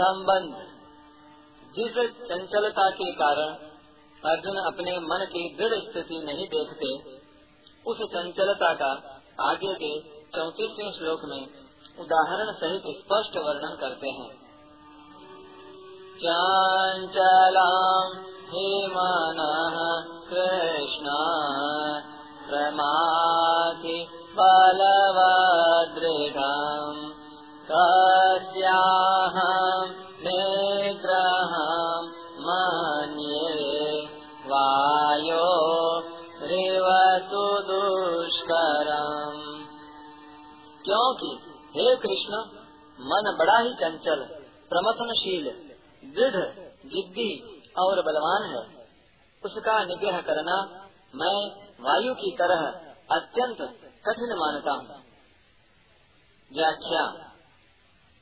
संबंध। जिस चंचलता के कारण अर्जुन अपने मन की दृढ़ स्थिति नहीं देखते, उस चंचलता का आगे के चौतीसवें श्लोक में उदाहरण सहित स्पष्ट वर्णन करते हैं। चंचलाम हे मन कृष्ण प्रमाति क्योंकि हे कृष्ण, मन बड़ा ही चंचल, प्रमथनशील, दृढ़, जिद्दी और बलवान है। उसका निग्रह करना मैं वायु की तरह अत्यंत कठिन मानता हूँ। व्याख्या,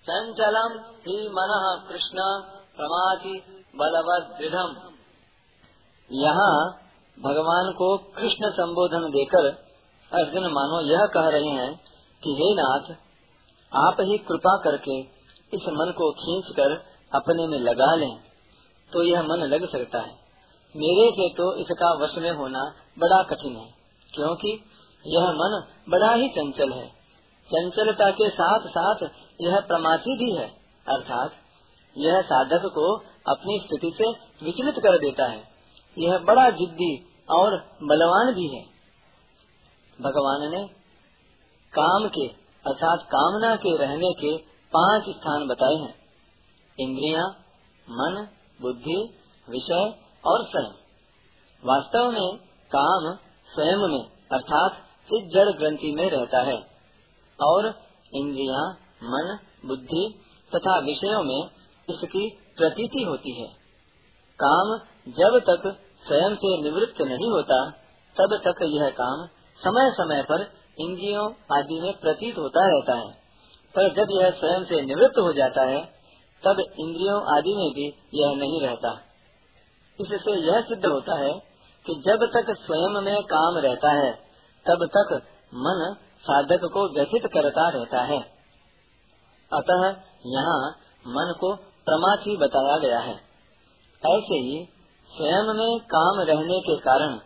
चंचलम ही मन कृष्ण प्रमाति बलवत दृढ़ यहाँ भगवान को कृष्ण संबोधन देकर अर्जुन मानो यह कह रहे हैं कि हे नाथ, आप ही कृपा करके इस मन को खींच कर अपने में लगा लें तो यह मन लग सकता है। मेरे से तो इसका वश में होना बड़ा कठिन है, क्योंकि यह मन बड़ा ही चंचल है। चंचलता के साथ साथ यह प्रमाथी भी है, अर्थात यह साधक को अपनी स्थिति से विचलित कर देता है। यह बड़ा जिद्दी और बलवान भी है। भगवान ने काम के, अर्थात कामना के रहने के पाँच स्थान बताए हैं। इंद्रिया, मन, बुद्धि, विषय और स्वयं। वास्तव में काम स्वयं में, अर्थात इस जड़ ग्रंथि में रहता है। और इंद्रिया, मन, बुद्धि तथा विषयों में इसकी प्रतीति होती है। काम जब तक स्वयं से निवृत्त नहीं होता, तब तक यह काम समय समय पर इंद्रियों आदि में प्रतीत होता रहता है। पर जब यह स्वयं से निवृत्त हो जाता है, तब इंद्रियों आदि में भी यह नहीं रहता। इससे यह सिद्ध होता है कि जब तक स्वयं में काम रहता है, तब तक मन साधक को व्यथित करता रहता है। अतः यहाँ मन को प्रमाथी बताया गया है। ऐसे ही स्वयं में काम रहने के कारण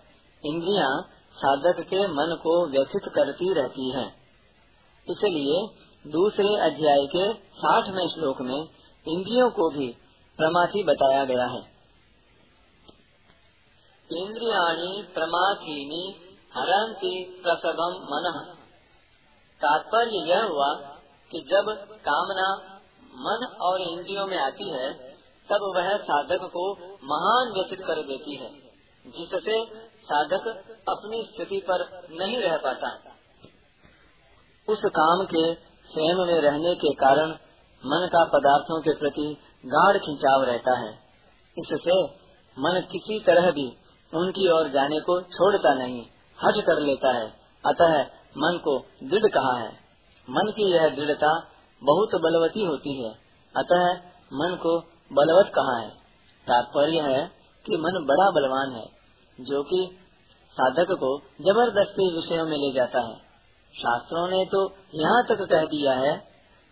इंद्रियाँ साधक के मन को व्यथित करती रहती है। इसलिए दूसरे अध्याय के साठवें श्लोक में इंद्रियों को भी प्रमाथी बताया गया है। इंद्रियाणी प्रमाथीनी हरंती प्रसवम मन। तात्पर्य यह हुआ कि जब कामना मन और इंद्रियों में आती है, तब वह साधक को महान व्यथित कर देती है, जिससे साधक अपनी स्थिति पर नहीं रह पाता। उस काम के स्वयं में रहने के कारण मन का पदार्थों के प्रति गाढ़ खिंचाव रहता है। इससे मन किसी तरह भी उनकी ओर जाने को छोड़ता नहीं हट कर लेता है। अतः मन को दृढ़ कहा है। मन की यह दृढ़ता बहुत बलवती होती है। अतः मन को बलवत कहा है। तात्पर्य है कि मन बड़ा बलवान है। जो कि साधक को ज़बरदस्ती विषयों में ले जाता है। शास्त्रों ने तो यहाँ तक कह दिया है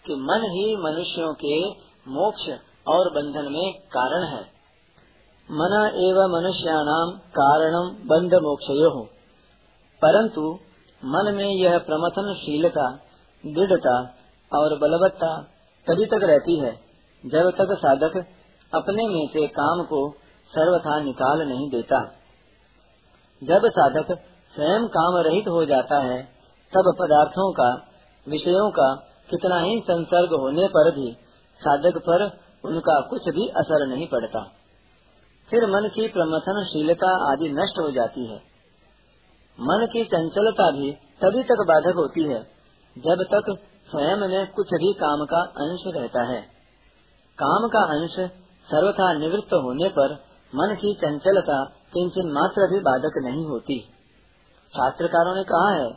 कि मन ही मनुष्यों के मोक्ष और बंधन में कारण है। मना एवं मनुष्याणाम कारणम बंध मोक्ष परंतु मन में यह प्रमथनशीलता, दृढ़ता और बलवत्ता तभी तक रहती है, जब तक साधक अपने में से काम को सर्वथा निकाल नहीं देता। जब साधक स्वयं काम रहित हो जाता है, तब पदार्थों का, विषयों का कितना ही संसर्ग होने पर भी साधक पर उनका कुछ भी असर नहीं पड़ता। फिर मन की प्रमथनशीलता आदि नष्ट हो जाती है। मन की चंचलता भी तभी तक बाधक होती है, जब तक स्वयं में कुछ भी काम का अंश रहता है। काम का अंश सर्वथा निवृत्त होने पर मन की चंचलता किंचन मात्र भी बाधक नहीं होती। शास्त्रकारों ने कहा है,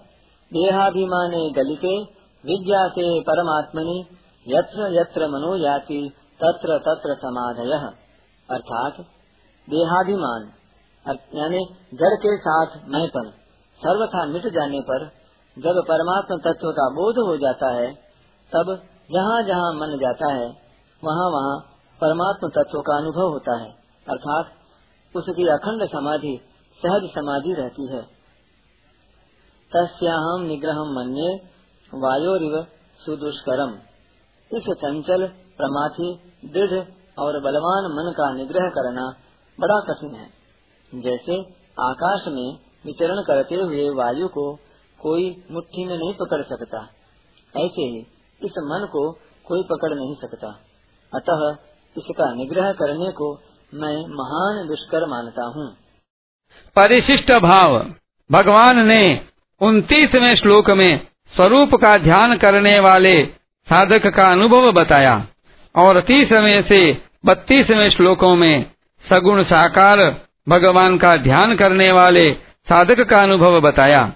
देहाभिमाने गलिते विद्या से परमात्मनि, यत्र यत्र मनो याति तत्र तत्र समाधय। अर्थात, देहाभिमान यानी जड़ के साथ मैंपन सर्वथा मिट जाने पर, जब परमात्मा तत्व का बोध हो जाता है, तब जहाँ जहाँ मन जाता है, वहाँ वहाँ परमात्म तत्व का अनुभव होता है। अर्थात उसकी अखंड समाधि सहज समाधि रहती है। तस्याहम निग्रह मन्ये वायोरिव सुदुष्करम। इस चंचल, प्रमाथी, दृढ़ और बलवान मन का निग्रह करना बड़ा कठिन है। जैसे आकाश में विचरण करते हुए वायु को कोई मुट्ठी में नहीं पकड़ सकता, ऐसे ही इस मन को कोई पकड़ नहीं सकता। अतः इसका निग्रह करने को मैं महान दुष्कर मानता हूँ। परिशिष्ट भाव। भगवान ने उनतीसवें श्लोक में स्वरूप का ध्यान करने वाले साधक का अनुभव बताया और तीसवें से बत्तीसवें श्लोकों में सगुण साकार भगवान का ध्यान करने वाले साधक का अनुभव बताया।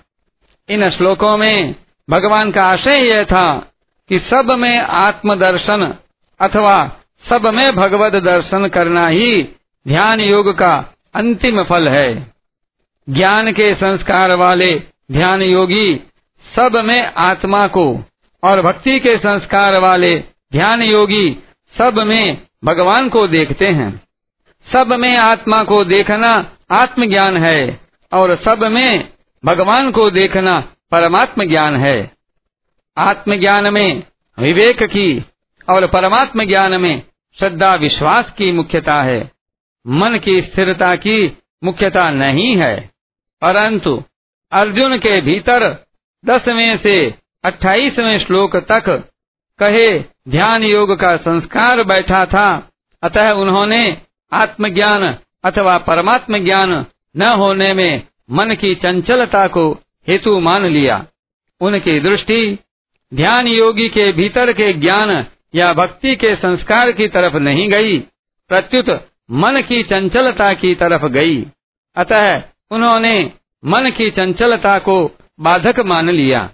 इन श्लोकों में भगवान का आशय यह था कि सब में आत्मदर्शन अथवा सब में भगवत दर्शन करना ही ध्यान योग का अंतिम फल है। ज्ञान के संस्कार वाले ध्यान योगी सब में आत्मा को और भक्ति के संस्कार वाले ध्यान योगी सब में भगवान को देखते हैं। सब में आत्मा को देखना आत्मज्ञान है और सब में भगवान को देखना परमात्म ज्ञान है। आत्मज्ञान में विवेक की और परमात्म ज्ञान में श्रद्धा विश्वास की मुख्यता है। मन की स्थिरता की मुख्यता नहीं है। परंतु अर्जुन के भीतर दसवें से अट्ठाईसवें श्लोक तक कहे ध्यान योग का संस्कार बैठा था, अतः उन्होंने आत्मज्ञान अथवा परमात्म ज्ञान न होने में मन की चंचलता को हेतु मान लिया। उनकी दृष्टि ध्यान योगी के भीतर के ज्ञान या भक्ति के संस्कार की तरफ़ नहीं गई, प्रत्युत मन की चंचलता की तरफ़ गई। अतः उन्होंने मन की चंचलता को बाधक मान लिया।